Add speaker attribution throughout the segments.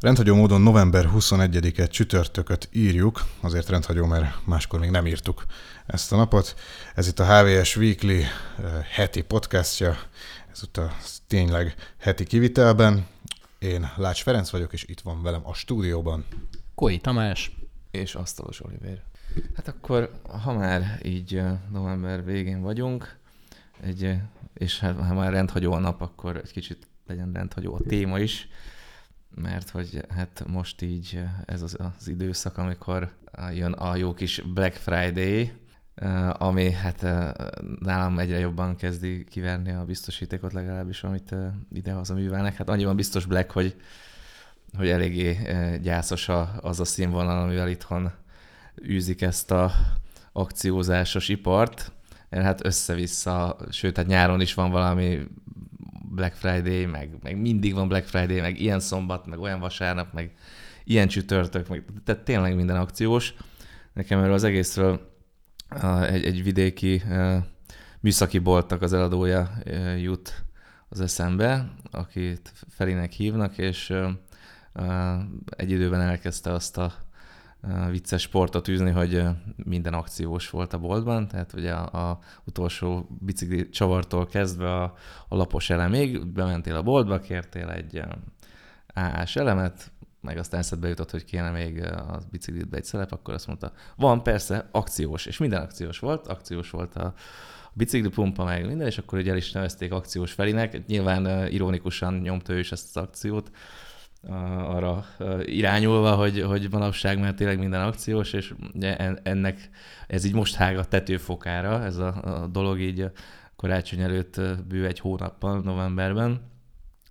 Speaker 1: Rendhagyó módon november 21-e csütörtököt írjuk, azért rendhagyó, mert máskor még nem írtuk ezt a napot. Ez itt a HVS Weekly uh, heti podcastja, ez itt a tényleg heti kivitelben. Én Lács Ferenc vagyok, és itt van velem a stúdióban.
Speaker 2: Koi Tamás.
Speaker 3: És Asztalos Oliver. Hát akkor, ha már így november végén vagyunk, egy, és hát, ha már rendhagyó a nap, akkor egy kicsit legyen rendhagyó a téma is mert hogy hát most így ez az, az időszak, amikor jön a jó kis Black Friday, ami hát nálam egyre jobban kezdi kiverni a biztosítékot legalábbis, amit idehaza művelnek. Hát annyiban biztos Black, hogy, hogy eléggé gyászos az a színvonal, amivel itthon űzik ezt a akciózásos ipart. Hát össze-vissza, sőt, hát nyáron is van valami Black Friday, meg, meg mindig van Black Friday, meg ilyen szombat, meg olyan vasárnap, meg ilyen csütörtök, meg, tehát tényleg minden akciós. Nekem erről az egészről egy, egy vidéki műszaki boltnak az eladója jut az eszembe, akit Ferinek hívnak, és egy időben elkezdte azt a vicces sportot űzni, hogy minden akciós volt a boltban, tehát ugye a, utolsó bicikli csavartól kezdve a, a lapos elemig, bementél a boltba, kértél egy AA-s elemet, meg aztán eszedbe jutott, hogy kéne még a biciklitbe egy szelep, akkor azt mondta, van persze, akciós, és minden akciós volt, akciós volt a, bicikli pumpa, meg minden, és akkor ugye el is nevezték akciós Felinek, nyilván ironikusan nyomta ő is ezt az akciót, arra irányulva, hogy, hogy manapság már tényleg minden akciós, és ennek ez így most hág a tetőfokára, ez a, a dolog így karácsony előtt bő egy hónappal, novemberben,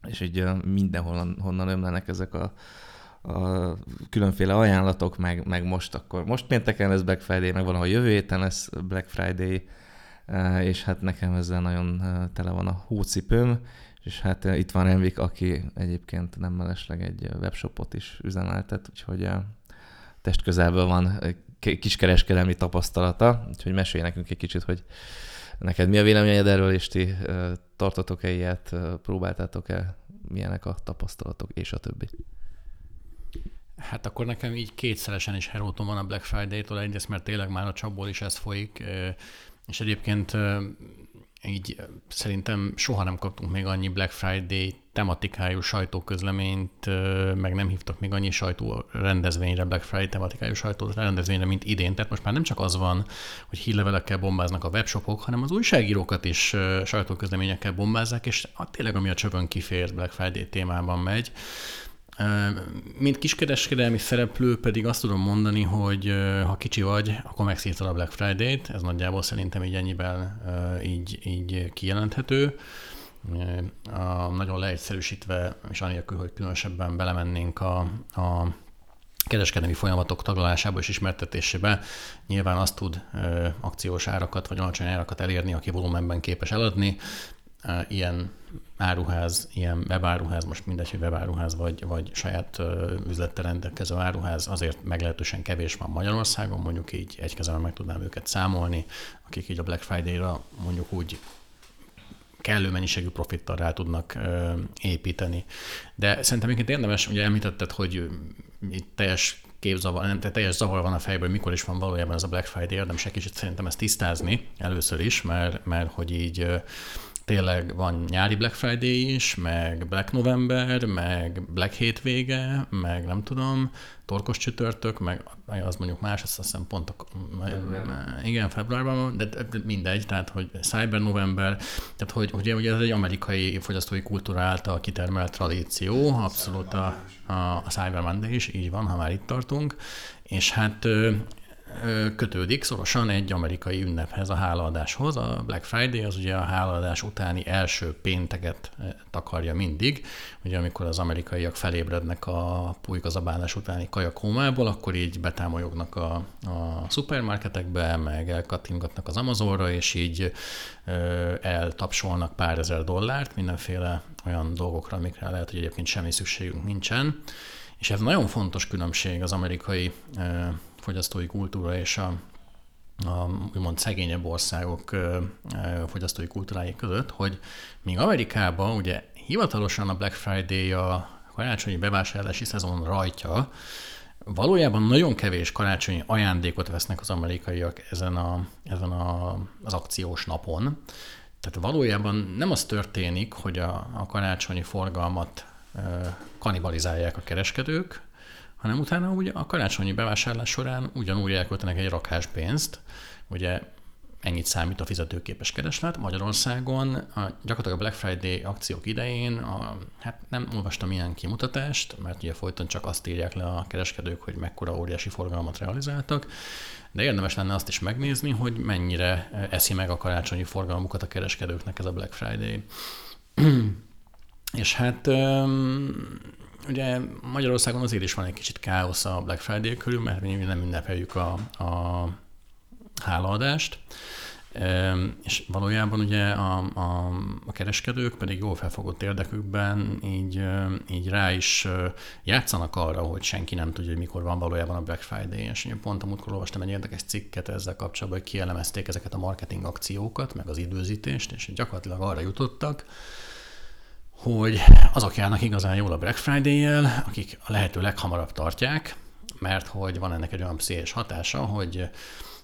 Speaker 3: és így mindenhonnan honnan ömlenek ezek a, a különféle ajánlatok, meg, meg most akkor, most pénteken lesz Black Friday, meg van, ahol jövő héten lesz Black Friday, és hát nekem ezzel nagyon tele van a hócipőm, és hát eh, itt van Envik, aki egyébként nem mellesleg egy eh, webshopot is üzemeltet, úgyhogy eh, test közelből van kiskereskedelmi tapasztalata, úgyhogy mesélj nekünk egy kicsit, hogy neked mi a véleményed erről, és ti tartotok-e ilyet, próbáltátok-e, milyenek a tapasztalatok, és a többi.
Speaker 2: Hát akkor nekem így kétszeresen is heróton van a Black Friday-tól, egyrészt mert tényleg már a csapból is ez folyik, és egyébként így szerintem soha nem kaptunk még annyi Black Friday tematikájú sajtóközleményt, meg nem hívtak még annyi sajtó rendezvényre, Black Friday tematikájú sajtó rendezvényre, mint idén. Tehát most már nem csak az van, hogy hírlevelekkel bombáznak a webshopok, hanem az újságírókat is sajtóközleményekkel bombázzák, és tényleg ami a csövön kifér Black Friday témában megy. Mint kiskereskedelmi szereplő pedig azt tudom mondani, hogy ha kicsi vagy, akkor megszírtad a Black Friday-t, ez nagyjából szerintem így ennyiben így, így kijelenthető. A, nagyon leegyszerűsítve, és anélkül, hogy különösebben belemennénk a, a kereskedelmi folyamatok taglalásába és ismertetésébe nyilván azt tud akciós árakat vagy alacsony árakat elérni, aki volumenben képes eladni. Ilyen áruház, ilyen webáruház, most mindegy, hogy webáruház vagy, vagy saját üzlettel rendelkező áruház, azért meglehetősen kevés van Magyarországon, mondjuk így egy kezemben meg tudnám őket számolni, akik így a Black Friday-ra mondjuk úgy kellő mennyiségű profittal rá tudnak ö, építeni. De szerintem egyébként érdemes, ugye említetted, hogy itt teljes képzavar, nem, teljes zavar van a fejben, mikor is van valójában ez a Black Friday, érdemes egy kicsit szerintem ezt tisztázni először is, mert, mert hogy így tényleg van nyári Black Friday is, meg Black November, meg Black hétvége, meg nem tudom, torkos csütörtök, meg az mondjuk más, azt hiszem pont a, igen, februárban, de mindegy, tehát hogy Cyber November, tehát hogy ugye, ugye ez egy amerikai fogyasztói kultúra által kitermelt tradíció, abszolút a, a, a Cyber Monday is, így van, ha már itt tartunk, és hát kötődik szorosan egy amerikai ünnephez, a hálaadáshoz. A Black Friday az ugye a hálaadás utáni első pénteket takarja mindig, ugye amikor az amerikaiak felébrednek a pulykazabálás utáni kajakómából, akkor így betámolyognak a, a szupermarketekbe, meg elkattingatnak az Amazonra, és így ö, eltapsolnak pár ezer dollárt mindenféle olyan dolgokra, amikre lehet, hogy egyébként semmi szükségünk nincsen. És ez nagyon fontos különbség az amerikai fogyasztói kultúra és a, a úgymond szegényebb országok fogyasztói kultúrái között, hogy míg Amerikában ugye hivatalosan a Black Friday a karácsonyi bevásárlási szezon rajtja, valójában nagyon kevés karácsonyi ajándékot vesznek az amerikaiak ezen, a, ezen a, az akciós napon. Tehát valójában nem az történik, hogy a, a karácsonyi forgalmat kanibalizálják a kereskedők, hanem utána ugye a karácsonyi bevásárlás során ugyanúgy elköltenek egy rakás pénzt, ugye ennyit számít a fizetőképes kereslet. Magyarországon a, gyakorlatilag a Black Friday akciók idején a, hát nem olvastam ilyen kimutatást, mert ugye folyton csak azt írják le a kereskedők, hogy mekkora óriási forgalmat realizáltak, de érdemes lenne azt is megnézni, hogy mennyire eszi meg a karácsonyi forgalmukat a kereskedőknek ez a Black Friday. És hát ugye Magyarországon azért is van egy kicsit káosz a Black Friday körül, mert mi nem ünnepeljük a, a hálaadást, és valójában ugye a, a, a kereskedők pedig jól felfogott érdekükben így, így rá is játszanak arra, hogy senki nem tudja, hogy mikor van valójában a Black Friday. És ugye pont a múltkor olvastam egy érdekes cikket ezzel kapcsolatban, hogy kielemezték ezeket a marketing akciókat, meg az időzítést, és gyakorlatilag arra jutottak, hogy azok járnak igazán jól a Black Friday-jel, akik a lehető leghamarabb tartják, mert hogy van ennek egy olyan pszichés hatása, hogy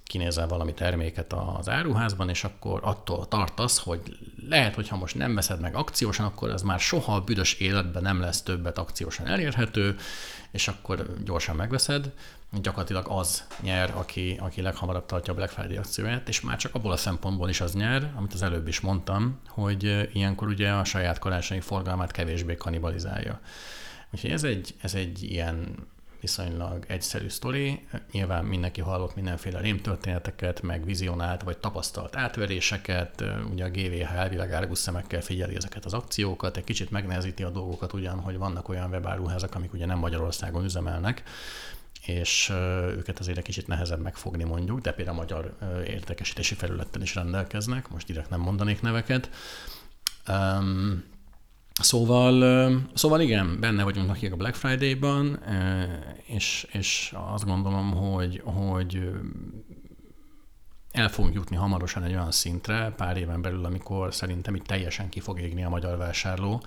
Speaker 2: kinézel valami terméket az áruházban, és akkor attól tartasz, hogy lehet, hogy ha most nem veszed meg akciósan, akkor ez már soha a büdös életben nem lesz többet akciósan elérhető, és akkor gyorsan megveszed. Gyakorlatilag az nyer, aki, aki leghamarabb tartja a Black Friday akcióját, és már csak abból a szempontból is az nyer, amit az előbb is mondtam, hogy ilyenkor ugye a saját karácsonyi forgalmát kevésbé kanibalizálja. Úgyhogy ez egy, ez egy ilyen viszonylag egyszerű sztori. Nyilván mindenki hallott mindenféle rémtörténeteket, meg vizionált vagy tapasztalt átveréseket. Ugye a GVH elvileg árgus szemekkel figyeli ezeket az akciókat, egy kicsit megnehezíti a dolgokat ugyan, hogy vannak olyan webáruházak, amik ugye nem Magyarországon üzemelnek, és őket azért egy kicsit nehezebb megfogni mondjuk, de például a magyar értékesítési felülettel is rendelkeznek, most direkt nem mondanék neveket. Um, Szóval, szóval igen, benne vagyunk nekik a Black Friday-ban, és, és azt gondolom, hogy, hogy el fogunk jutni hamarosan egy olyan szintre, pár éven belül, amikor szerintem itt teljesen ki fog égni a magyar vásárló,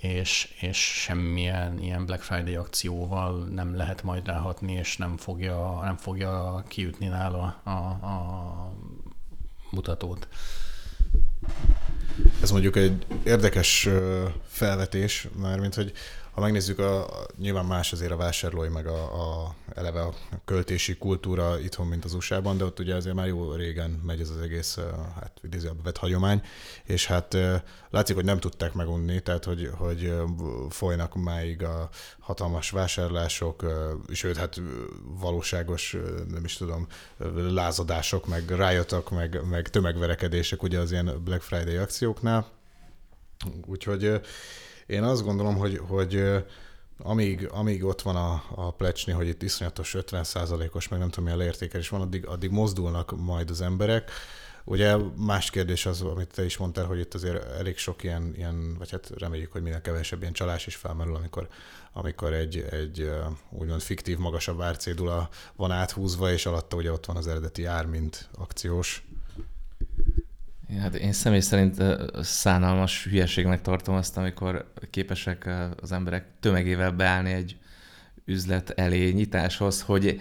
Speaker 2: és, és semmilyen ilyen Black Friday akcióval nem lehet majd ráhatni, és nem fogja, nem fogja kiütni nála a, a mutatót.
Speaker 1: Ez mondjuk egy érdekes felvetés, mármint hogy ha megnézzük, a, nyilván más azért a vásárlói, meg a, a, eleve a költési kultúra itthon, mint az USA-ban, de ott ugye azért már jó régen megy ez az egész, hát idézőjelben vett hagyomány, és hát látszik, hogy nem tudták megunni, tehát hogy, hogy folynak máig a hatalmas vásárlások, sőt, hát valóságos, nem is tudom, lázadások, meg rájöttek, meg, meg tömegverekedések ugye az ilyen Black Friday akcióknál, úgyhogy én azt gondolom, hogy, hogy amíg, amíg ott van a, a plecsni, hogy itt iszonyatos 50%-os, meg nem tudom milyen értékelés van, addig, addig mozdulnak majd az emberek. Ugye más kérdés az, amit te is mondtál, hogy itt azért elég sok ilyen, ilyen vagy hát reméljük, hogy minél kevesebb ilyen csalás is felmerül, amikor, amikor egy, egy úgymond fiktív magasabb árcédula van áthúzva, és alatta ugye ott van az eredeti ár, mint akciós
Speaker 3: Hát én személy szerint szánalmas hülyeségnek tartom azt, amikor képesek az emberek tömegével beállni egy üzlet elé nyitáshoz, hogy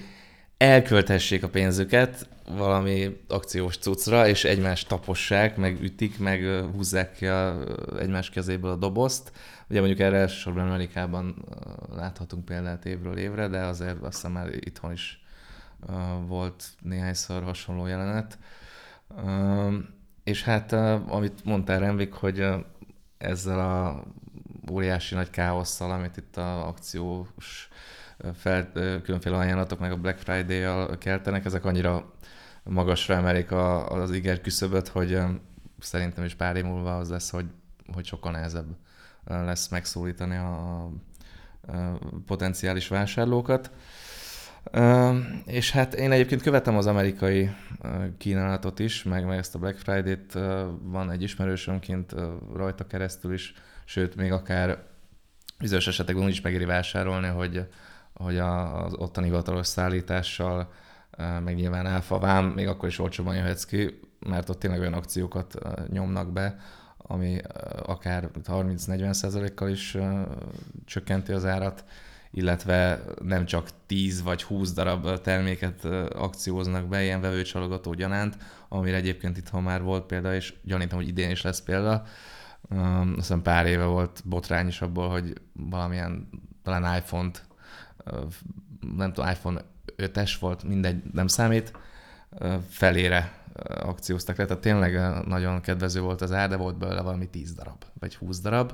Speaker 3: elköltessék a pénzüket valami akciós cuccra, és egymást tapossák, meg ütik, meg húzzák ki a, egymás kezéből a dobozt. Ugye mondjuk erre elsősorban Amerikában láthatunk példát évről évre, de azért azt hiszem már itthon is volt néhányszor hasonló jelenet. És hát, amit mondtál Renvik, hogy ezzel a óriási nagy káosszal, amit itt a akciós fel, különféle ajánlatok, meg a Black Friday-jal keltenek, ezek annyira magasra emelik a, az iger küszöböt, hogy szerintem is pár év múlva az lesz, hogy, hogy sokkal nehezebb lesz megszólítani a, a potenciális vásárlókat. És hát én egyébként követem az amerikai kínálatot is, meg, meg ezt a Black Friday-t, van egy ismerősömként rajta keresztül is, sőt, még akár bizonyos esetekben úgy is megéri vásárolni, hogy, hogy az ottani hivatalos szállítással, meg nyilván áfa vám, még akkor is olcsóban jöhetsz ki, mert ott tényleg olyan akciókat nyomnak be, ami akár 30-40 százalékkal is csökkenti az árat, illetve nem csak 10 vagy 20 darab terméket akcióznak be, ilyen vevőcsalogató gyanánt, amire egyébként itthon már volt példa, és gyanítom, hogy idén is lesz példa. Azt hiszem pár éve volt botrány is abból, hogy valamilyen talán iPhone-t, nem tudom, iPhone 5-es volt, mindegy, nem számít, felére akcióztak le, tehát tényleg nagyon kedvező volt az ár, de volt belőle valami 10 darab, vagy 20 darab.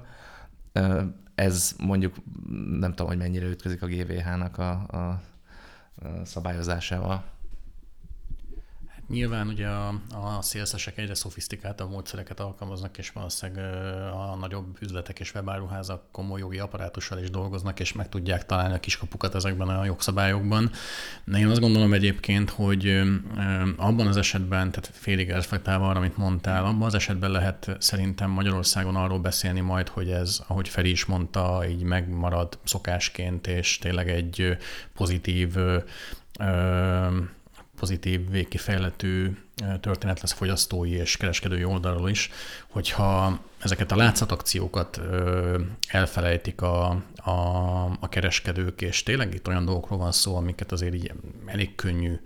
Speaker 3: Ez mondjuk nem tudom, hogy mennyire ütközik a GVH-nak a, a szabályozásával.
Speaker 2: Nyilván ugye a, a szélszesek egyre szofisztikáltabb módszereket alkalmaznak, és valószínűleg a nagyobb üzletek és webáruházak komoly jogi apparátussal is dolgoznak, és meg tudják találni a kiskapukat ezekben a jogszabályokban. De én azt gondolom egyébként, hogy abban az esetben, tehát félig reflektálva arra, amit mondtál, abban az esetben lehet szerintem Magyarországon arról beszélni majd, hogy ez, ahogy Feri is mondta, így megmarad szokásként, és tényleg egy pozitív pozitív, végkifejletű történet lesz fogyasztói és kereskedői oldalról is, hogyha ezeket a látszatakciókat elfelejtik a, a, a kereskedők, és tényleg itt olyan dolgokról van szó, amiket azért így elég könnyű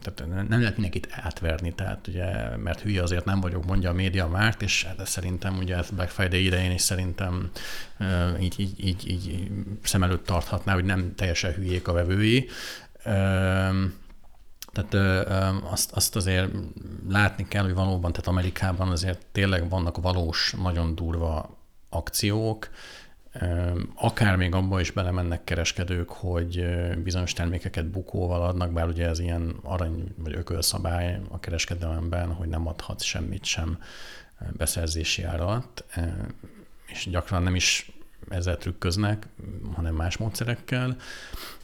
Speaker 2: tehát nem lehet mindenkit átverni, tehát ugye, mert hülye azért nem vagyok, mondja a média márt, és de szerintem ugye Black Friday idején is szerintem így, így, így, így szem előtt tarthatná, hogy nem teljesen hülyék a vevői, tehát azt, azt azért látni kell, hogy valóban, tehát Amerikában azért tényleg vannak valós, nagyon durva akciók, akár még abba is belemennek kereskedők, hogy bizonyos termékeket bukóval adnak, bár ugye ez ilyen arany vagy ökölszabály a kereskedelemben, hogy nem adhatsz semmit sem beszerzési árat, és gyakran nem is ezzel trükköznek, hanem más módszerekkel.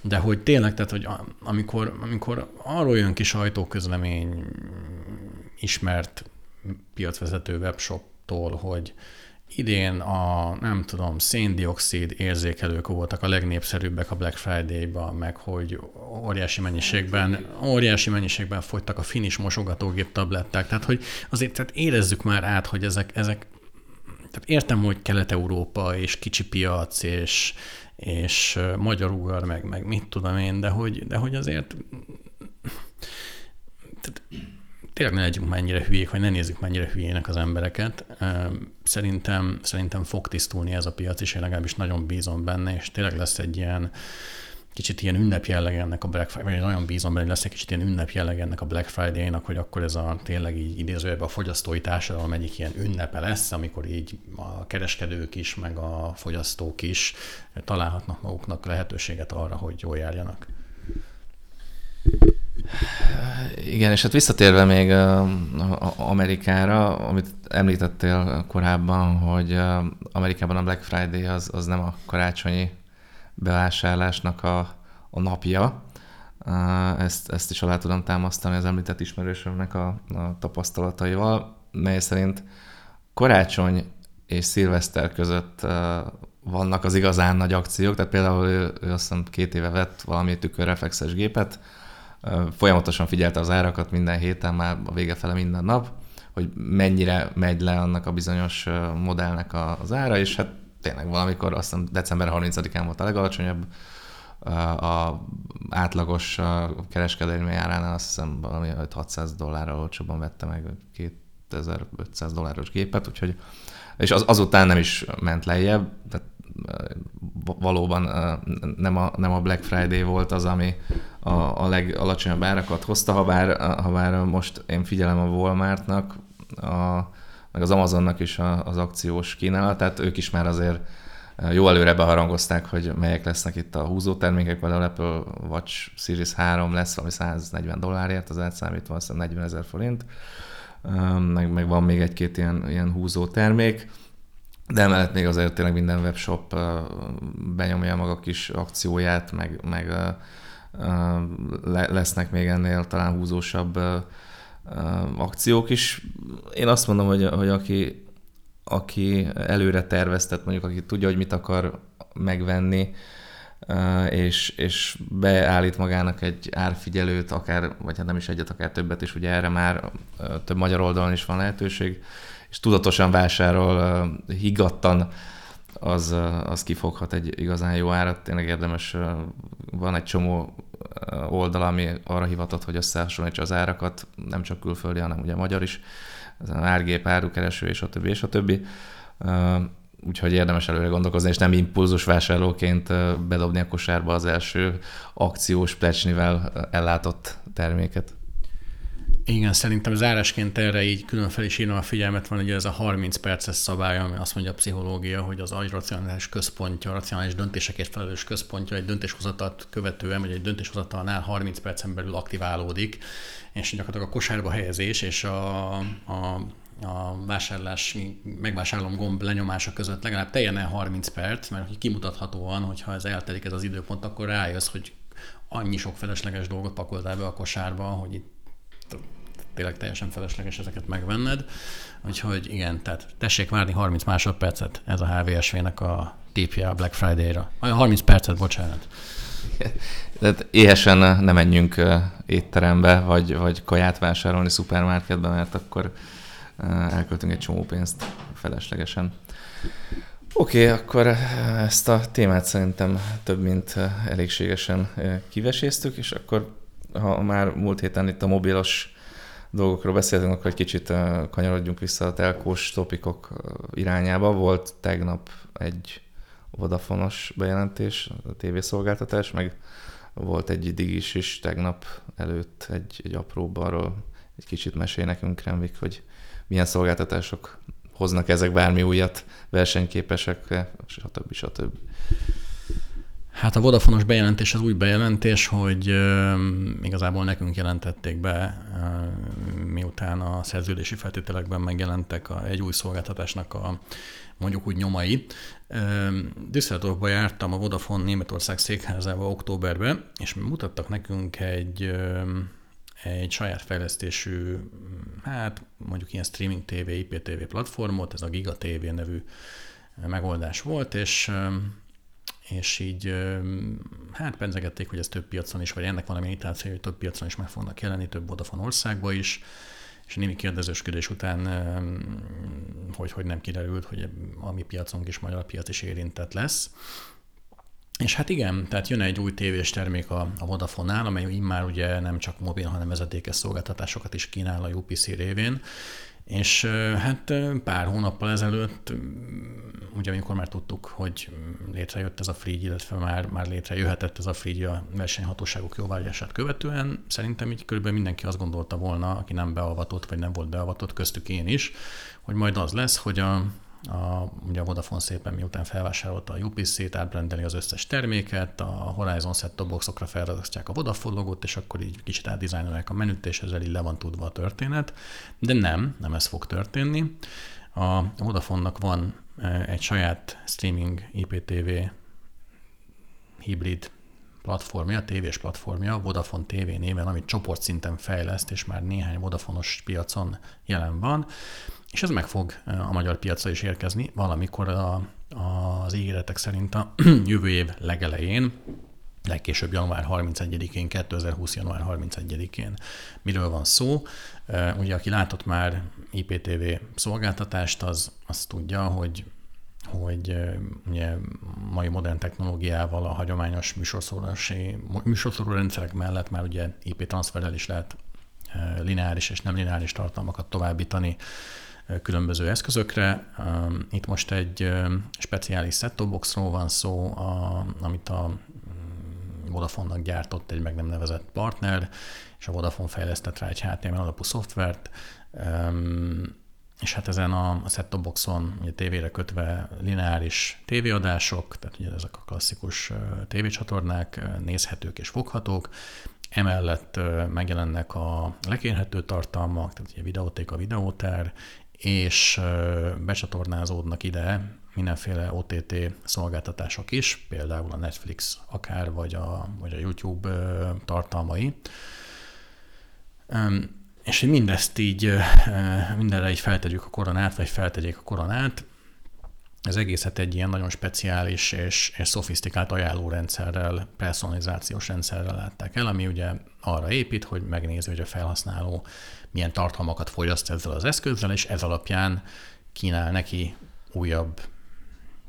Speaker 2: De hogy tényleg, tehát, hogy amikor, amikor arról jön ki sajtóközlemény ismert piacvezető webshoptól, hogy idén a, nem tudom, széndiokszid érzékelők voltak a legnépszerűbbek a Black Friday-ban, meg hogy óriási mennyiségben, óriási mennyiségben fogytak a finis mosogatógép tabletták, tehát hogy azért tehát érezzük már át, hogy ezek, ezek tehát értem, hogy Kelet-Európa és kicsi piac, és, és magyar ugar, meg, meg mit tudom én, de hogy, de hogy azért tehát tényleg ne legyünk mennyire hülyék, vagy ne nézzük mennyire hülyének az embereket. Szerintem, szerintem fog tisztulni ez a piac, és én legalábbis nagyon bízom benne, és tényleg lesz egy ilyen, kicsit ilyen ünnep jelleg ennek a Black Friday, vagy nagyon bízom benne, hogy lesz egy kicsit ilyen ünnep jelleg ennek a Black Friday-nak, hogy akkor ez a tényleg így idézőjelben a fogyasztói társadalom egyik ilyen ünnepe lesz, amikor így a kereskedők is, meg a fogyasztók is találhatnak maguknak lehetőséget arra, hogy jól járjanak.
Speaker 3: Igen, és hát visszatérve még Amerikára, amit említettél korábban, hogy Amerikában a Black Friday az, az nem a karácsonyi bevásárlásnak a, a napja. Ezt, ezt is alá tudom támasztani az említett ismerősömnek a, a tapasztalataival, mely szerint karácsony és szilveszter között vannak az igazán nagy akciók, tehát például ő, ő azt hiszem két éve vett valami tükörreflexes gépet, folyamatosan figyelte az árakat minden héten, már a vége fele minden nap, hogy mennyire megy le annak a bizonyos modellnek az ára, és hát tényleg valamikor azt hiszem december 30-án volt a legalacsonyabb, a átlagos kereskedelmi áránál azt hiszem valami 600 dollárral olcsóban vette meg 2500 dolláros gépet, úgyhogy és az, azután nem is ment lejjebb, tehát valóban nem a, nem a Black Friday volt az, ami a, a legalacsonyabb árakat hozta, ha bár, ha bár most én figyelem a Walmartnak, a, meg az Amazonnak is az akciós kínálatát, ők is már azért jó előre beharangozták, hogy melyek lesznek itt a húzó termékek, például Apple Watch Series 3 lesz valami 140 dollárért, az átszámítva azt 40 ezer forint, meg, meg van még egy-két ilyen, ilyen húzó termék, de emellett még azért tényleg minden webshop benyomja maga kis akcióját, meg, meg lesznek még ennél talán húzósabb akciók is. Én azt mondom, hogy, hogy aki, aki előre terveztet, mondjuk aki tudja, hogy mit akar megvenni, és, és beállít magának egy árfigyelőt, akár, vagy hát nem is egyet, akár többet is, ugye erre már több magyar oldalon is van lehetőség, és tudatosan vásárol higgadtan, az, az kifoghat egy igazán jó árat. Tényleg érdemes, van egy csomó oldal, ami arra hivatott, hogy összehasonlítsa az árakat, nem csak külföldi, hanem ugye magyar is, az árgép, árukereső, és a többi, és a többi. Úgyhogy érdemes előre gondolkozni, és nem impulzus vásárlóként bedobni a kosárba az első akciós plecsnivel ellátott terméket.
Speaker 2: Igen, szerintem zárásként erre így különfelé is írnom a figyelmet van, hogy ez a 30 perces szabály, ami azt mondja a pszichológia, hogy az agy racionális központja, a racionális döntésekért felelős központja egy döntéshozatat követően, vagy egy döntéshozatalnál 30 percen belül aktiválódik, és gyakorlatilag a kosárba helyezés és a, a a vásárlás, megvásárlom gomb lenyomása között legalább teljen 30 perc, mert kimutathatóan, hogyha ez eltelik ez az időpont, akkor rájössz, hogy annyi sok felesleges dolgot pakoltál be a kosárba, hogy itt tényleg teljesen felesleges ezeket megvenned. Úgyhogy igen, tehát tessék várni 30 másodpercet, ez a HVSV-nek a tipje a Black Friday-ra. 30 percet, bocsánat.
Speaker 3: Tehát éhesen nem menjünk étterembe, vagy, vagy kaját vásárolni szupermarketbe, mert akkor elköltünk egy csomó pénzt feleslegesen. Oké, okay, akkor ezt a témát szerintem több mint elégségesen kiveséztük, és akkor ha már múlt héten itt a mobilos dolgokról beszéltünk, akkor egy kicsit kanyarodjunk vissza a telkós topikok irányába. Volt tegnap egy Vodafonos bejelentés, a tévészolgáltatás, meg volt egy digis is tegnap előtt egy, egy apróbb arról egy kicsit mesél nekünk, Remvik, hogy milyen szolgáltatások hoznak ezek bármi újat, versenyképesek, stb. stb.
Speaker 2: Hát a Vodafonos bejelentés az új bejelentés, hogy uh, igazából nekünk jelentették be, uh, miután a szerződési feltételekben megjelentek a, egy új szolgáltatásnak a mondjuk úgy nyomai. Düsseldorfba jártam a Vodafone Németország székházába októberben, és mutattak nekünk egy uh, egy saját fejlesztésű, hát mondjuk ilyen streaming TV, IPTV platformot, ez a Giga TV nevű megoldás volt, és és így hát penzegették, hogy ez több piacon is, vagy ennek valami imitáció, hogy több piacon is meg fognak jelenni, több Vodafone országba is, és némi kérdezősködés után, hogy, hogy nem kiderült, hogy a mi piacunk is magyar piac is érintett lesz. És hát igen, tehát jön egy új tévés termék a, a Vodafone-nál, amely immár ugye nem csak mobil, hanem vezetékes szolgáltatásokat is kínál a UPC révén, és hát pár hónappal ezelőtt, ugye amikor már tudtuk, hogy létrejött ez a Free, illetve már, már létrejöhetett ez a Free a versenyhatóságok jóvágyását követően, szerintem így körülbelül mindenki azt gondolta volna, aki nem beavatott, vagy nem volt beavatott, köztük én is, hogy majd az lesz, hogy a, a, ugye a Vodafone szépen miután felvásárolta a UPC-t, átbrendeli az összes terméket, a Horizon set boxokra felragasztják a Vodafone logót, és akkor így kicsit átdizájnolják a menüt, és ezzel így le van tudva a történet. De nem, nem ez fog történni. A Vodafone-nak van e, egy saját streaming IPTV hibrid platformja, tévés platformja, Vodafone TV néven, amit csoportszinten fejleszt, és már néhány Vodafonos piacon jelen van, és ez meg fog a magyar piacra is érkezni valamikor a, az ígéretek szerint a jövő év legelején, legkésőbb január 31-én, 2020. január 31-én. Miről van szó? Ugye, aki látott már IPTV szolgáltatást, az azt tudja, hogy hogy ugye mai modern technológiával a hagyományos műsorszórási, műsorszóró rendszerek mellett már ugye IP transferrel is lehet lineáris és nem lineáris tartalmakat továbbítani különböző eszközökre. Itt most egy speciális set boxról van szó, amit a mm, Vodafone-nak gyártott egy meg nem nevezett partner, és a Vodafone fejlesztett rá egy HTML alapú szoftvert, és hát ezen a set boxon ugye tévére kötve lineáris tévéadások, tehát ugye ezek a klasszikus tévécsatornák nézhetők és foghatók, emellett megjelennek a lekérhető tartalmak, tehát ugye videóték a videótár, és becsatornázódnak ide mindenféle OTT szolgáltatások is, például a Netflix akár, vagy a, vagy a YouTube tartalmai. És hogy mindezt így, mindenre így feltegyük a koronát, vagy feltegyék a koronát, az egészet egy ilyen nagyon speciális és, és szofisztikált ajánlórendszerrel, personalizációs rendszerrel látták el, ami ugye arra épít, hogy megnézi, hogy a felhasználó milyen tartalmakat fogyaszt ezzel az eszközzel, és ez alapján kínál neki újabb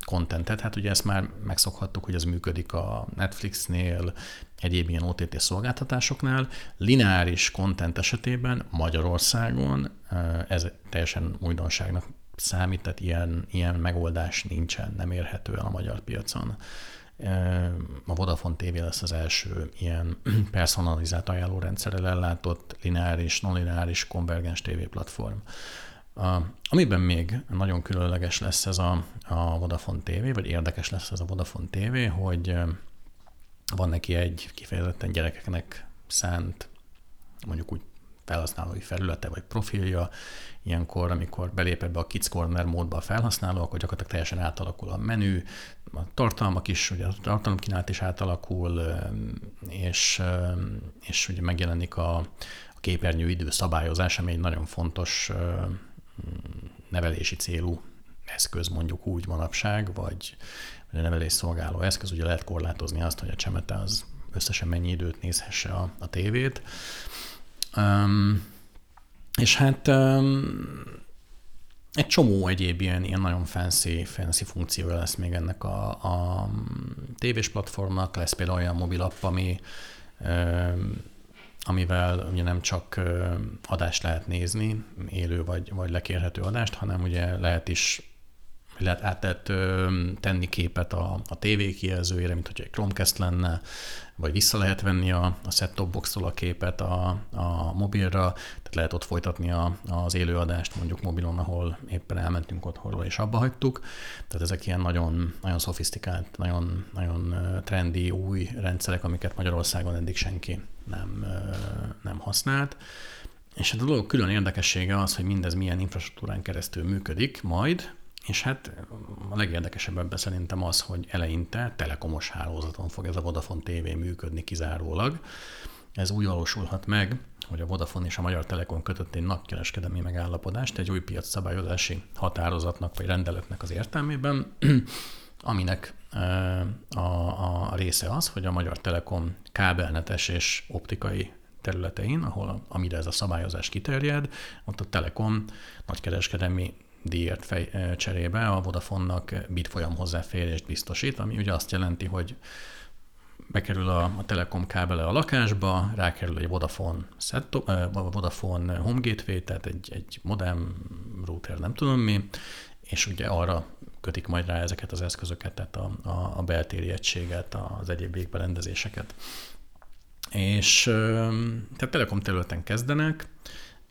Speaker 2: kontentet. Hát ugye ezt már megszokhattuk, hogy ez működik a Netflixnél, egyéb ilyen OTT szolgáltatásoknál. Lineáris kontent esetében Magyarországon ez teljesen újdonságnak számít, tehát ilyen, ilyen megoldás nincsen, nem érhető el a magyar piacon. A Vodafone TV lesz az első ilyen personalizált ajánlórendszerrel ellátott lineáris, non-lineáris, konvergens TV platform. A, amiben még nagyon különleges lesz ez a, a Vodafone TV, vagy érdekes lesz ez a Vodafone TV, hogy van neki egy kifejezetten gyerekeknek szánt, mondjuk úgy felhasználói felülete vagy profilja, ilyenkor, amikor belép ebbe a Kids Corner módba a felhasználó, akkor gyakorlatilag teljesen átalakul a menü, a tartalmak is, ugye a tartalomkínálat is átalakul, és, és ugye megjelenik a, a képernyő idő szabályozás, ami egy nagyon fontos nevelési célú eszköz, mondjuk úgy manapság, vagy a nevelés szolgáló eszköz, ugye lehet korlátozni azt, hogy a csemete az összesen mennyi időt nézhesse a, a tévét. Um, és hát um, egy csomó egyéb ilyen, ilyen nagyon fancy, fancy funkciója lesz még ennek a, a tévés platformnak, lesz például olyan mobil app, ami um, amivel ugye nem csak adást lehet nézni, élő vagy, vagy lekérhető adást, hanem ugye lehet is lehet át tenni képet a, a TV kijelzőjére, mint hogy egy Chromecast lenne, vagy vissza lehet venni a, a set-top boxtól a képet a, a mobilra, tehát lehet ott folytatni a, az élőadást mondjuk mobilon, ahol éppen elmentünk otthonról és abba hagytuk. Tehát ezek ilyen nagyon, nagyon szofisztikált, nagyon, nagyon trendi új rendszerek, amiket Magyarországon eddig senki nem, nem használt. És hát a dolog külön érdekessége az, hogy mindez milyen infrastruktúrán keresztül működik majd, és hát a legérdekesebb ebben szerintem az, hogy eleinte telekomos hálózaton fog ez a Vodafone TV működni kizárólag. Ez úgy valósulhat meg, hogy a Vodafone és a Magyar Telekom kötött egy nagykereskedelmi megállapodást egy új piac szabályozási határozatnak vagy rendeletnek az értelmében, aminek a, a, a része az, hogy a Magyar Telekom kábelnetes és optikai területein, ahol amire ez a szabályozás kiterjed, ott a Telekom nagykereskedelmi díjért fej, cserébe a Vodafone-nak bitfolyam hozzáférést biztosít, ami ugye azt jelenti, hogy bekerül a, a Telekom kábele a lakásba, rákerül egy Vodafone, set, Vodafone Home Gateway, tehát egy, egy modem router, nem tudom mi, és ugye arra kötik majd rá ezeket az eszközöket, tehát a, a, a beltéri egységet, az egyéb végberendezéseket. És tehát Telekom területen kezdenek,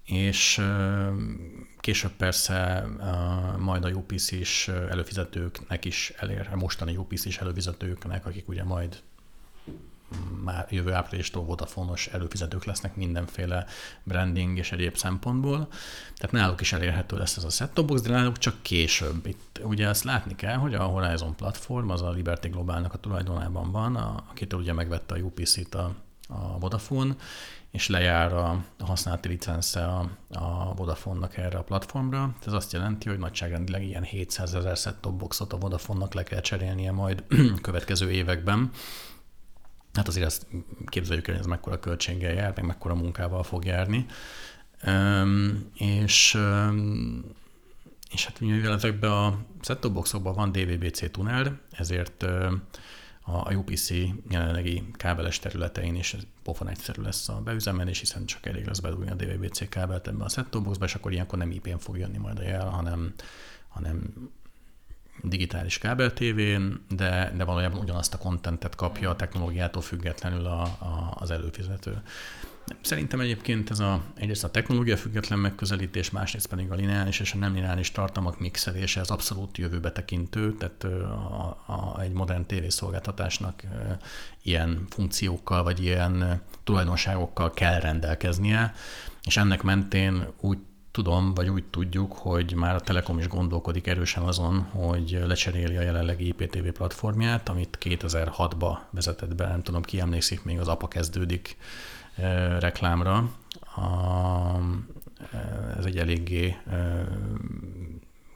Speaker 2: és később persze majd a UPC is előfizetőknek is elér, mostani UPC is előfizetőknek, akik ugye majd már jövő áprilistól Vodafone-os előfizetők lesznek mindenféle branding és egyéb szempontból. Tehát náluk is elérhető lesz ez a set box, de náluk csak később. Itt ugye ezt látni kell, hogy a Horizon platform az a Liberty Globalnak a tulajdonában van, a, akitől ugye megvette a UPC-t a, a Vodafone, és lejár a, használati licence a, a Vodafone-nak erre a platformra. Ez azt jelenti, hogy nagyságrendileg ilyen 700 ezer set-top boxot a Vodafone-nak le kell cserélnie majd következő években. Hát azért ezt képzeljük el, hogy ez mekkora költséggel jár, meg mekkora munkával fog járni. Um, és, um, és hát mivel ezekben a set-top boxokban van DVB-C tunel, ezért um, a UPC jelenlegi kábeles területein is pofon egyszerű lesz a beüzemelés, hiszen csak elég lesz bedugni a DVB-C kábelt ebbe a set boxba, és akkor ilyenkor nem IP-n fog jönni majd a jel, hanem, hanem digitális kábel tévén, de, de valójában ugyanazt a kontentet kapja a technológiától függetlenül a, a, az előfizető. Szerintem egyébként ez a, egyrészt a technológia független megközelítés, másrészt pedig a lineáris és a nem lineáris tartalmak mixelése az abszolút jövőbe tekintő, tehát a, a, egy modern tévészolgáltatásnak ilyen funkciókkal vagy ilyen tulajdonságokkal kell rendelkeznie, és ennek mentén úgy tudom, vagy úgy tudjuk, hogy már a Telekom is gondolkodik erősen azon, hogy lecseréli a jelenlegi IPTV platformját, amit 2006-ba vezetett be, nem tudom, ki emlékszik, még az APA kezdődik reklámra. A, ez egy eléggé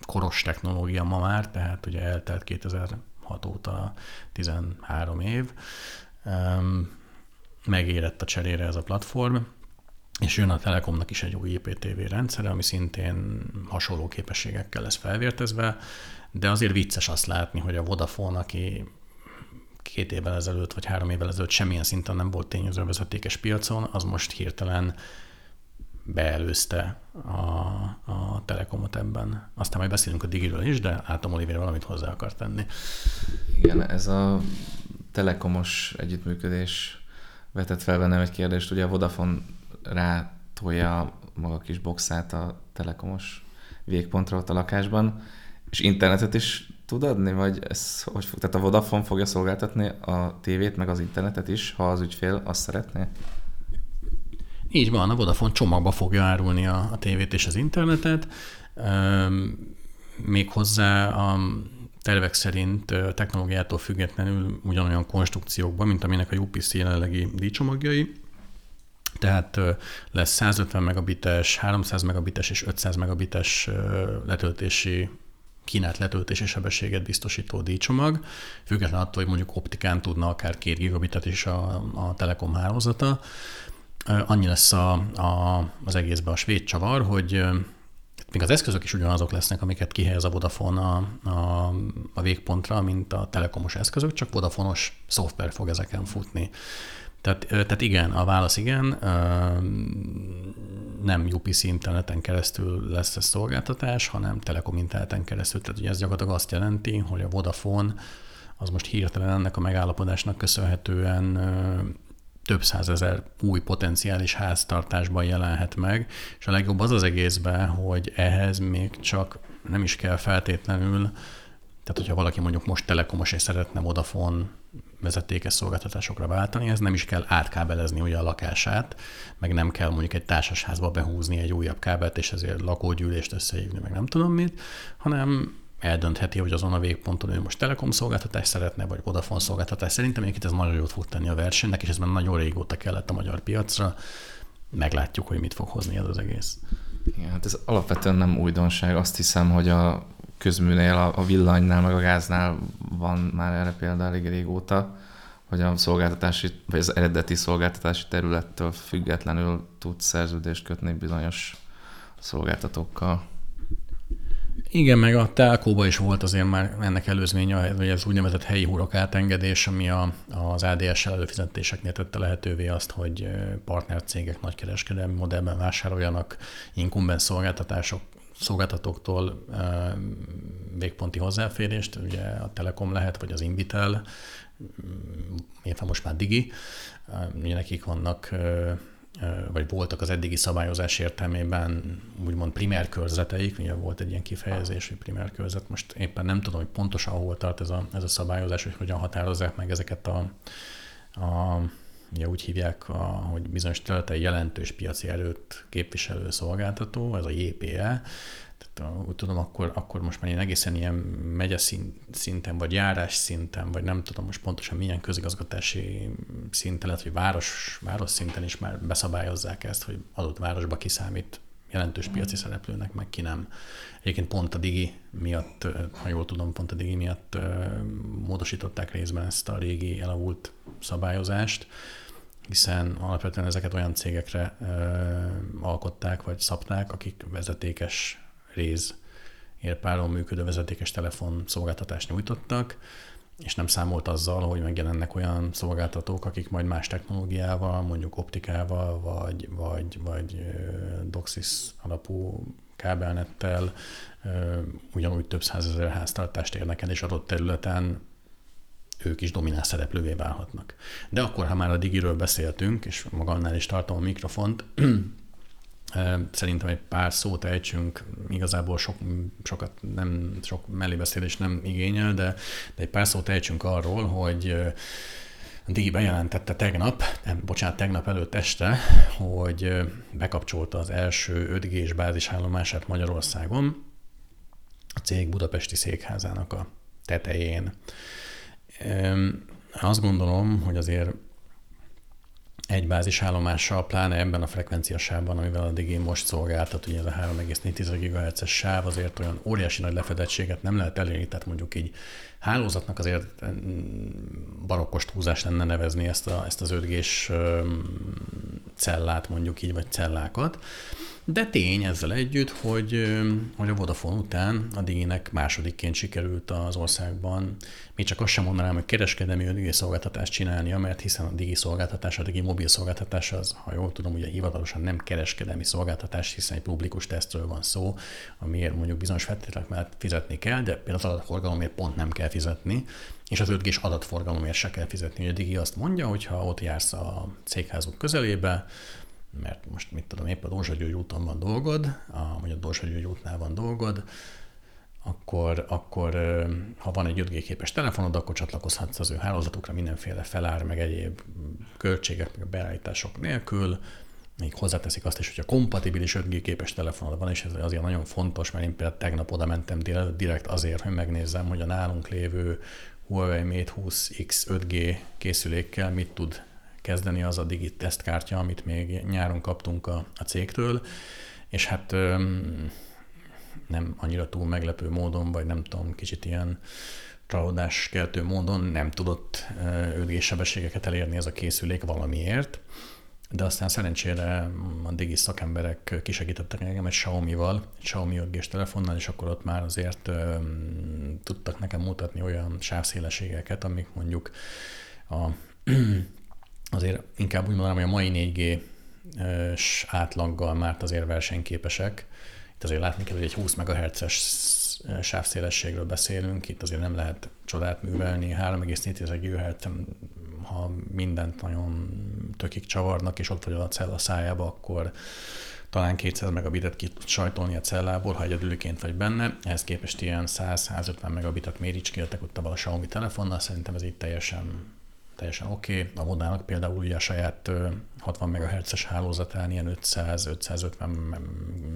Speaker 2: koros technológia ma már, tehát ugye eltelt 2006 óta 13 év, megérett a cserére ez a platform, és jön a Telekomnak is egy új IPTV rendszere, ami szintén hasonló képességekkel lesz felvértezve, de azért vicces azt látni, hogy a Vodafone, aki két évvel ezelőtt, vagy három évvel ezelőtt semmilyen szinten nem volt tényező vezetékes piacon, az most hirtelen beelőzte a, a Telekomot ebben. Aztán majd beszélünk a Digiről is, de látom Olivier valamit hozzá akar tenni.
Speaker 3: Igen, ez a telekomos együttműködés vetett fel bennem egy kérdést. Ugye a Vodafone rátolja maga kis boxát a telekomos végpontra ott a lakásban, és internetet is tud adni, vagy ez hogy fog? Tehát a Vodafone fogja szolgáltatni a tévét, meg az internetet is, ha az ügyfél azt szeretné?
Speaker 2: Így van, a Vodafone csomagba fogja árulni a, a tévét és az internetet. Még hozzá a tervek szerint technológiától függetlenül ugyanolyan konstrukciókban, mint aminek a UPC jelenlegi díjcsomagjai. Tehát lesz 150 megabites, 300 megabites és 500 megabites letöltési kínált letöltési sebességet biztosító díjcsomag, független attól, hogy mondjuk optikán tudna akár 2 gigabitet is a, a Telekom hálózata. Annyi lesz a, a, az egészben a svéd csavar, hogy még az eszközök is ugyanazok lesznek, amiket kihelyez a Vodafone a, a, a végpontra, mint a telekomos eszközök, csak Vodafonos szoftver fog ezeken futni. Tehát, tehát igen, a válasz igen, nem UPC interneten keresztül lesz ez szolgáltatás, hanem Telekom interneten keresztül. Tehát ugye ez gyakorlatilag azt jelenti, hogy a Vodafone az most hirtelen ennek a megállapodásnak köszönhetően több százezer új potenciális háztartásban jelenhet meg, és a legjobb az az egészben, hogy ehhez még csak nem is kell feltétlenül, tehát hogyha valaki mondjuk most telekomos és szeretne Vodafone vezetékes szolgáltatásokra váltani, ez nem is kell átkábelezni ugye a lakását, meg nem kell mondjuk egy társasházba behúzni egy újabb kábelt, és ezért lakógyűlést összehívni, meg nem tudom mit, hanem eldöntheti, hogy azon a végponton ő most Telekom szolgáltatást szeretne, vagy Vodafone szolgáltatást. Szerintem egyébként ez nagyon jót fog tenni a versenynek, és ez már nagyon régóta kellett a magyar piacra. Meglátjuk, hogy mit fog hozni ez az egész.
Speaker 3: Igen, hát ez alapvetően nem újdonság. Azt hiszem, hogy a közműnél, a villanynál, meg a gáznál van már erre példa elég régóta, hogy a szolgáltatási, vagy az eredeti szolgáltatási területtől függetlenül tud szerződést kötni bizonyos szolgáltatókkal.
Speaker 2: Igen, meg a telkóba is volt azért már ennek előzménye, hogy ez úgynevezett helyi hurok átengedés, ami a, az ADS előfizetéseknél tette lehetővé azt, hogy partnercégek nagykereskedelmi modellben vásároljanak inkumbens szolgáltatások szolgáltatóktól végponti hozzáférést, ugye a Telekom lehet, vagy az Invitel, illetve most már Digi, ugye nekik vannak vagy voltak az eddigi szabályozás értelmében úgymond primer körzeteik, ugye volt egy ilyen kifejezés, hogy primer körzet, most éppen nem tudom, hogy pontosan hol tart ez a, ez a szabályozás, hogy hogyan határozzák meg ezeket a, a ugye úgy hívják, a, hogy bizonyos területen jelentős piaci erőt képviselő szolgáltató, ez a JPE, tehát úgy tudom, akkor, akkor most már én egészen ilyen megye szinten, vagy járás szinten, vagy nem tudom most pontosan milyen közigazgatási szinten, lehet, hogy város, város szinten is már beszabályozzák ezt, hogy adott városba kiszámít jelentős piaci szereplőnek, meg ki nem. Egyébként pont a Digi miatt, ha jól tudom, pont a Digi miatt módosították részben ezt a régi elavult szabályozást, hiszen alapvetően ezeket olyan cégekre ö, alkották vagy szabták, akik vezetékes réz érpáron működő vezetékes telefon szolgáltatást nyújtottak, és nem számolt azzal, hogy megjelennek olyan szolgáltatók, akik majd más technológiával, mondjuk optikával, vagy, vagy, vagy DOCSIS alapú kábelnettel ugyanúgy több százezer háztartást érnek el, és adott területen ők is domináns szereplővé válhatnak. De akkor, ha már a digiről beszéltünk, és magamnál is tartom a mikrofont, Szerintem egy pár szót ejtsünk, igazából sok, sokat nem, sok mellébeszélés nem igényel, de, de egy pár szót ejtsünk arról, hogy Digi bejelentette tegnap, nem, bocsánat, tegnap előtt este, hogy bekapcsolta az első 5G-s bázisállomását Magyarországon, a cég budapesti székházának a tetején. Azt gondolom, hogy azért egy bázisállomással, pláne ebben a frekvenciasában, amivel a Digi most szolgáltat, ugye ez a 3,4 GHz-es sáv, azért olyan óriási nagy lefedettséget nem lehet elérni, tehát mondjuk így hálózatnak azért mm, barokkos túlzás lenne nevezni ezt, a, ezt az 5 g cellát, mondjuk így, vagy cellákat. De tény ezzel együtt, hogy, hogy a Vodafone után a Diginek másodikként sikerült az országban, még csak azt sem mondanám, hogy kereskedelmi Digi szolgáltatást csinálnia, mert hiszen a Digi szolgáltatás, a Digi mobil szolgáltatás az, ha jól tudom, ugye hivatalosan nem kereskedelmi szolgáltatás, hiszen egy publikus tesztről van szó, amiért mondjuk bizonyos feltételek mellett fizetni kell, de például az adatforgalomért pont nem kell fizetni, és az 5G-s adatforgalomért se kell fizetni. A Digi azt mondja, hogy ha ott jársz a cégházuk közelébe, mert most mit tudom, épp a Dózsa úton van dolgod, a, vagy a Dózsa útnál van dolgod, akkor, akkor ha van egy 5G képes telefonod, akkor csatlakozhatsz az ő hálózatukra mindenféle felár, meg egyéb költségek, meg beállítások nélkül. Még hozzáteszik azt is, hogy a kompatibilis 5G képes telefonod van, és ez azért nagyon fontos, mert én például tegnap oda mentem direkt azért, hogy megnézzem, hogy a nálunk lévő Huawei Mate 20X 5G készülékkel mit tud kezdeni az a Digit tesztkártya, amit még nyáron kaptunk a, a cégtől, és hát nem annyira túl meglepő módon, vagy nem tudom, kicsit ilyen csalódás keltő módon nem tudott 5G sebességeket elérni ez a készülék valamiért, de aztán szerencsére a digi szakemberek kisegítettek engem egy Xiaomi-val, egy Xiaomi 5 telefonnal, és akkor ott már azért tudtak nekem mutatni olyan sávszélességeket, amik mondjuk a azért inkább úgy mondanám, hogy a mai 4G átlaggal már azért versenyképesek. Itt azért látni kell, hogy egy 20 MHz-es sávszélességről beszélünk, itt azért nem lehet csodát művelni, 3,4 GHz, ha mindent nagyon tökik csavarnak, és ott vagy a cella szájába, akkor talán 200 megabitet ki tud sajtolni a cellából, ha egyedüliként vagy benne. Ehhez képest ilyen 100-150 megabitet méricskéltek ott a Xiaomi telefonnal, szerintem ez itt teljesen teljesen oké. Okay. A Vodának például ugye a saját 60 MHz-es hálózatán ilyen 500-550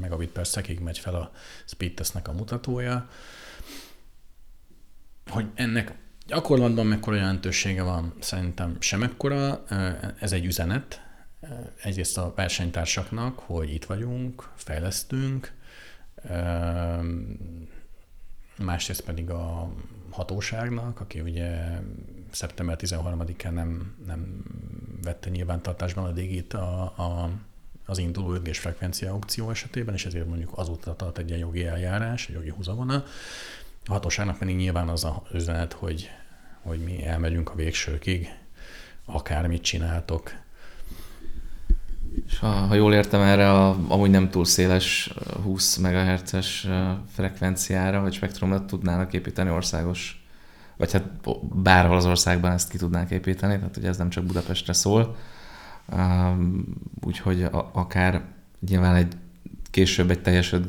Speaker 2: megabit per szekig megy fel a speedtestnek a mutatója. Hogy ennek gyakorlatban mekkora jelentősége van, szerintem semekkora. Ez egy üzenet, egyrészt a versenytársaknak, hogy itt vagyunk, fejlesztünk, másrészt pedig a hatóságnak, aki ugye szeptember 13-án nem, nem vette nyilvántartásban a digit a, a, az induló 5 frekvencia aukció esetében, és ezért mondjuk azóta tart egy ilyen jogi eljárás, egy jogi húzavona. A hatóságnak pedig nyilván az a üzenet, hogy, hogy mi elmegyünk a végsőkig, akármit csináltok.
Speaker 3: És ha, ha jól értem erre a amúgy nem túl széles 20 MHz-es frekvenciára, vagy spektrumra tudnának építeni országos vagy hát bárhol az országban ezt ki tudnánk építeni, tehát ugye ez nem csak Budapestre szól. Úgyhogy akár nyilván egy később egy teljes 5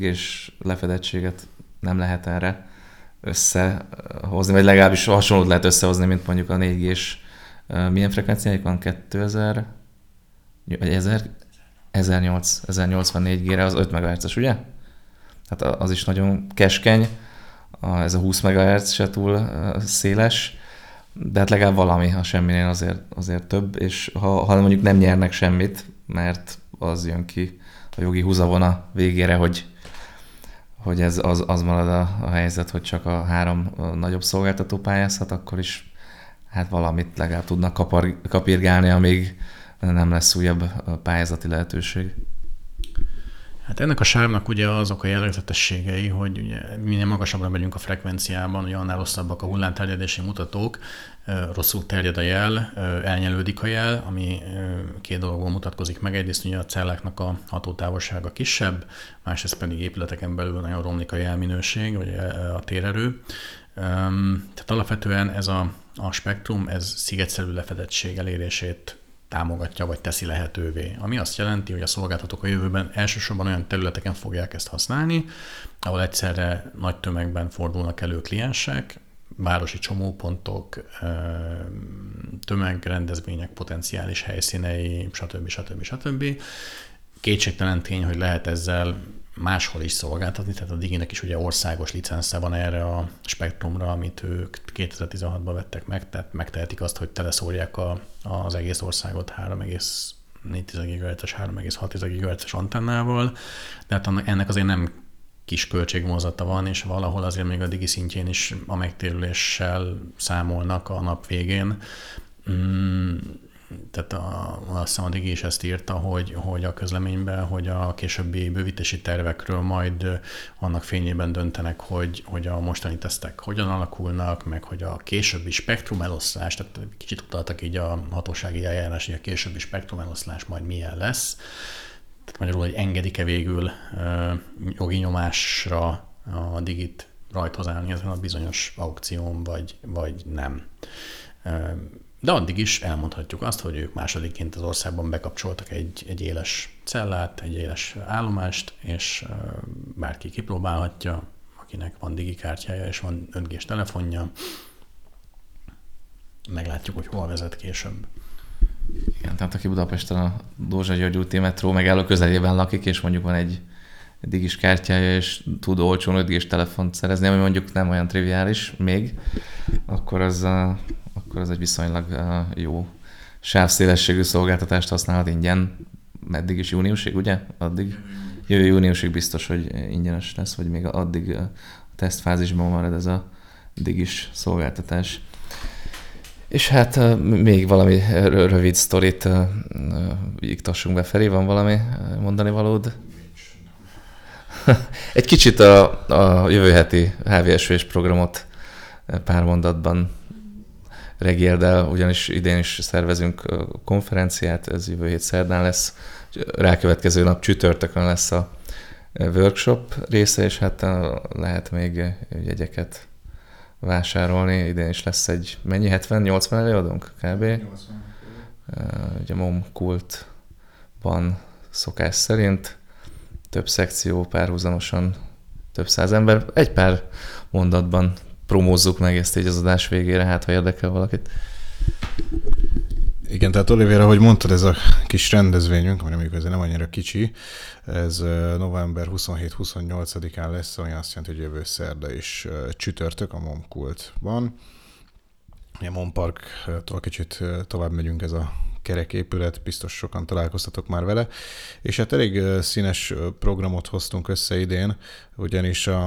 Speaker 3: lefedettséget nem lehet erre összehozni, vagy legalábbis hasonlót lehet összehozni, mint mondjuk a 4 g milyen frekvenciájuk van? 2000 vagy 1000, 1008, 1084 G-re az 5 MHz-es, ugye? Hát az is nagyon keskeny a, ez a 20 MHz se túl széles, de hát legalább valami, ha semminél azért, azért több, és ha, ha mondjuk nem nyernek semmit, mert az jön ki a jogi húzavona végére, hogy, hogy ez az, az marad a, a helyzet, hogy csak a három nagyobb szolgáltató pályázhat, akkor is hát valamit legalább tudnak kapar, kapirgálni, amíg nem lesz újabb pályázati lehetőség.
Speaker 2: Hát ennek a sávnak ugye azok a jellegzetességei, hogy ugye minél magasabbra megyünk a frekvenciában, ugye annál rosszabbak a hullámterjedési mutatók, rosszul terjed a jel, elnyelődik a jel, ami két dologból mutatkozik meg. Egyrészt ugye a celláknak a hatótávolsága kisebb, másrészt pedig épületeken belül nagyon romlik a jelminőség, vagy a térerő. Tehát alapvetően ez a, a spektrum, ez szigetszerű lefedettség elérését támogatja vagy teszi lehetővé. Ami azt jelenti, hogy a szolgáltatók a jövőben elsősorban olyan területeken fogják ezt használni, ahol egyszerre nagy tömegben fordulnak elő kliensek, városi csomópontok, tömegrendezvények potenciális helyszínei, stb. stb. stb. Kétségtelen tény, hogy lehet ezzel máshol is szolgáltatni, tehát a Diginek is ugye országos licensze van erre a spektrumra, amit ők 2016-ban vettek meg, tehát megtehetik azt, hogy teleszórják a, az egész országot 4 GHz-es, 3,6 GHz-es antennával, de hát ennek azért nem kis költségvonzata van, és valahol azért még a digi szintjén is a megtérüléssel számolnak a nap végén. Mm, tehát a, azt hiszem a is ezt írta, hogy, hogy a közleményben, hogy a későbbi bővítési tervekről majd annak fényében döntenek, hogy, hogy a mostani tesztek hogyan alakulnak, meg hogy a későbbi spektrum eloszlás, tehát kicsit utaltak így a hatósági eljárás, hogy a későbbi spektrum eloszlás majd milyen lesz. Tehát magyarul, hogy engedik-e végül jogi nyomásra a digit rajthozálni ezen a bizonyos aukción, vagy, vagy nem. De addig is elmondhatjuk azt, hogy ők másodikként az országban bekapcsoltak egy, egy éles cellát, egy éles állomást, és bárki kipróbálhatja, akinek van digikártyája és van 5 telefonja, meglátjuk, hogy hol vezet később.
Speaker 3: Igen, tehát aki Budapesten a Dózsa György úti metró megálló közelében lakik, és mondjuk van egy digis kártyája, és tud olcsón 5 telefont szerezni, ami mondjuk nem olyan triviális még, akkor az akkor ez egy viszonylag jó sávszélességű szolgáltatást használhat ingyen. Meddig is júniusig, ugye? Addig? Jövő júniusig biztos, hogy ingyenes lesz, vagy még addig a tesztfázisban marad ez a digis szolgáltatás. És hát még valami rövid sztorit iktassunk be van valami mondani valód? Egy kicsit a, a jövő heti HVSV-s programot pár mondatban Regérdel, ugyanis idén is szervezünk konferenciát, ez jövő hét szerdán lesz, rákövetkező nap csütörtökön lesz a workshop része, és hát lehet még jegyeket vásárolni. Idén is lesz egy, mennyi, 70-80 előadónk kb? 80. Ugye MOM kultban szokás szerint több szekció párhuzamosan több száz ember. Egy pár mondatban promózzuk meg ezt így az adás végére, hát ha érdekel valakit.
Speaker 1: Igen, tehát Olivér, ahogy mondtad, ez a kis rendezvényünk, ami mondjuk ez nem annyira kicsi, ez november 27-28-án lesz, ami azt jelenti, hogy jövő szerda is csütörtök a Momkultban. A Mom Parktól kicsit tovább megyünk ez a kereképület, biztos sokan találkoztatok már vele, és hát elég színes programot hoztunk össze idén, ugyanis a,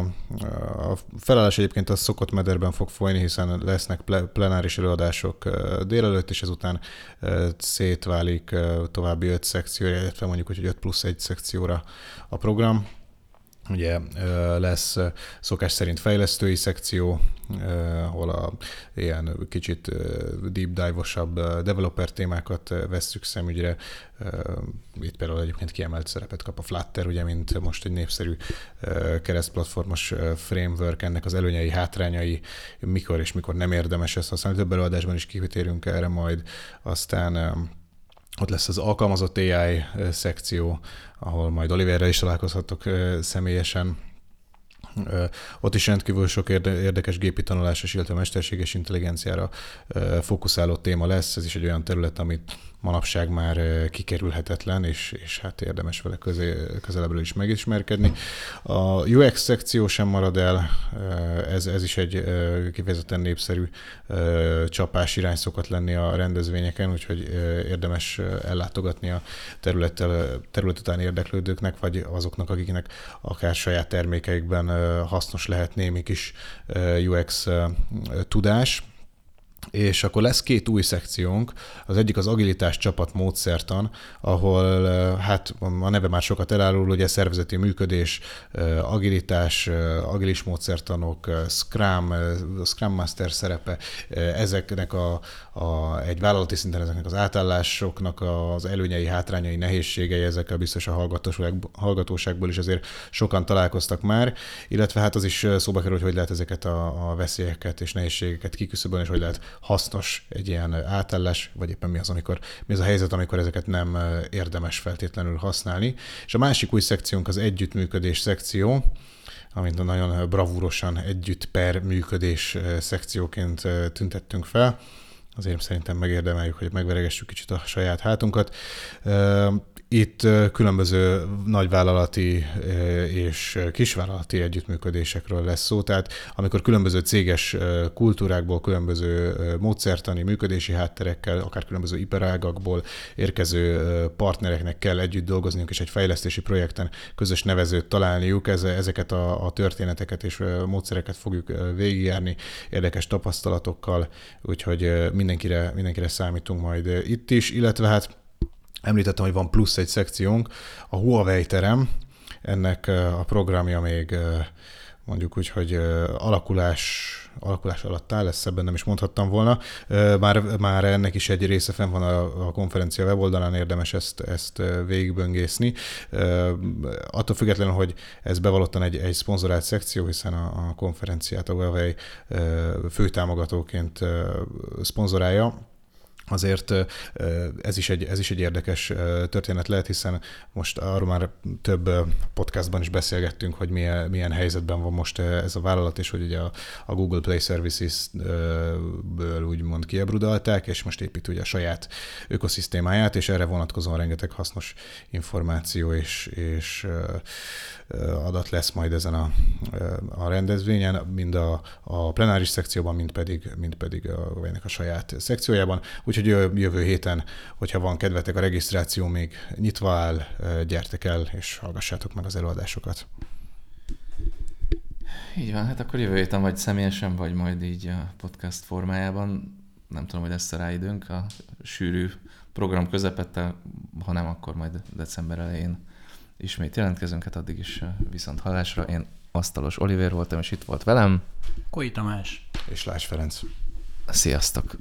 Speaker 1: a felállás egyébként az szokott mederben fog folyni, hiszen lesznek plenáris előadások délelőtt, és ezután szétválik további öt szekcióra, illetve mondjuk, hogy 5 plusz egy szekcióra a program. Ugye lesz szokás szerint fejlesztői szekció, ahol a ilyen kicsit deep dive-osabb developer témákat vesszük szemügyre. Itt például egyébként kiemelt szerepet kap a Flutter, ugye, mint most egy népszerű keresztplatformos framework, ennek az előnyei, hátrányai, mikor és mikor nem érdemes ezt használni. Több előadásban is kitérünk erre majd. Aztán ott lesz az alkalmazott AI szekció, ahol majd Oliverrel is találkozhatok személyesen. Ott is rendkívül sok érdekes gépi tanulás, illetve mesterséges intelligenciára fókuszáló téma lesz. Ez is egy olyan terület, amit manapság már kikerülhetetlen, és, és hát érdemes vele közé, közelebbről is megismerkedni. A UX szekció sem marad el, ez, ez is egy kifejezetten népszerű csapás irány szokott lenni a rendezvényeken, úgyhogy érdemes ellátogatni a területtel, terület után érdeklődőknek, vagy azoknak, akiknek akár saját termékeikben hasznos lehet némi kis UX tudás és akkor lesz két új szekciónk, az egyik az agilitás csapat módszertan, ahol hát a neve már sokat elárul, ugye szervezeti működés, agilitás, agilis módszertanok, Scrum, Scrum Master szerepe, ezeknek a, a, egy vállalati szinten ezeknek az átállásoknak az előnyei, hátrányai, nehézségei, ezekkel biztos a hallgatóság, hallgatóságból is azért sokan találkoztak már, illetve hát az is szóba kerül, hogy hogy lehet ezeket a, a veszélyeket és nehézségeket kiküszöbölni, és hogy lehet hasznos egy ilyen átállás, vagy éppen mi az, amikor, mi az a helyzet, amikor ezeket nem érdemes feltétlenül használni. És a másik új szekciónk az együttműködés szekció, amit nagyon bravúrosan együtt per működés szekcióként tüntettünk fel. Azért szerintem megérdemeljük, hogy megveregessük kicsit a saját hátunkat. Itt különböző nagyvállalati és kisvállalati együttműködésekről lesz szó, tehát amikor különböző céges kultúrákból, különböző módszertani, működési hátterekkel, akár különböző iparágakból érkező partnereknek kell együtt dolgozniuk, és egy fejlesztési projekten közös nevezőt találniuk, ezeket a, történeteket és módszereket fogjuk végigjárni érdekes tapasztalatokkal, úgyhogy mindenkire, mindenkire számítunk majd itt is, illetve hát Említettem, hogy van plusz egy szekciónk, a Huawei terem, ennek a programja még mondjuk úgy, hogy alakulás, alakulás alatt áll, ezt szebben nem is mondhattam volna. Már, már ennek is egy része fenn van a, a konferencia weboldalán, érdemes ezt, ezt végigböngészni. Attól függetlenül, hogy ez bevallottan egy, egy szponzorált szekció, hiszen a, a konferenciát a Huawei főtámogatóként szponzorálja, azért ez is, egy, ez is egy érdekes történet lehet, hiszen most arról már több podcastban is beszélgettünk, hogy milyen, milyen helyzetben van most ez a vállalat, és hogy ugye a, a Google Play Services-ből úgymond kiebrudalták, és most épít ugye a saját ökoszisztémáját, és erre vonatkozóan rengeteg hasznos információ és, és adat lesz majd ezen a, a rendezvényen, mind a, a plenáris szekcióban, mind pedig, mind pedig a, a saját szekciójában. Úgyhogy jövő héten, hogyha van kedvetek, a regisztráció még nyitva áll, gyertek el, és hallgassátok meg az előadásokat.
Speaker 3: Így van, hát akkor jövő héten vagy személyesen, vagy majd így a podcast formájában. Nem tudom, hogy lesz rá időnk a sűrű program közepette, ha nem, akkor majd december elején ismét jelentkezünk, hát addig is viszont hallásra. Én Asztalos Oliver voltam, és itt volt velem.
Speaker 2: Koi Tamás.
Speaker 1: És Lás Ferenc.
Speaker 3: Sziasztok!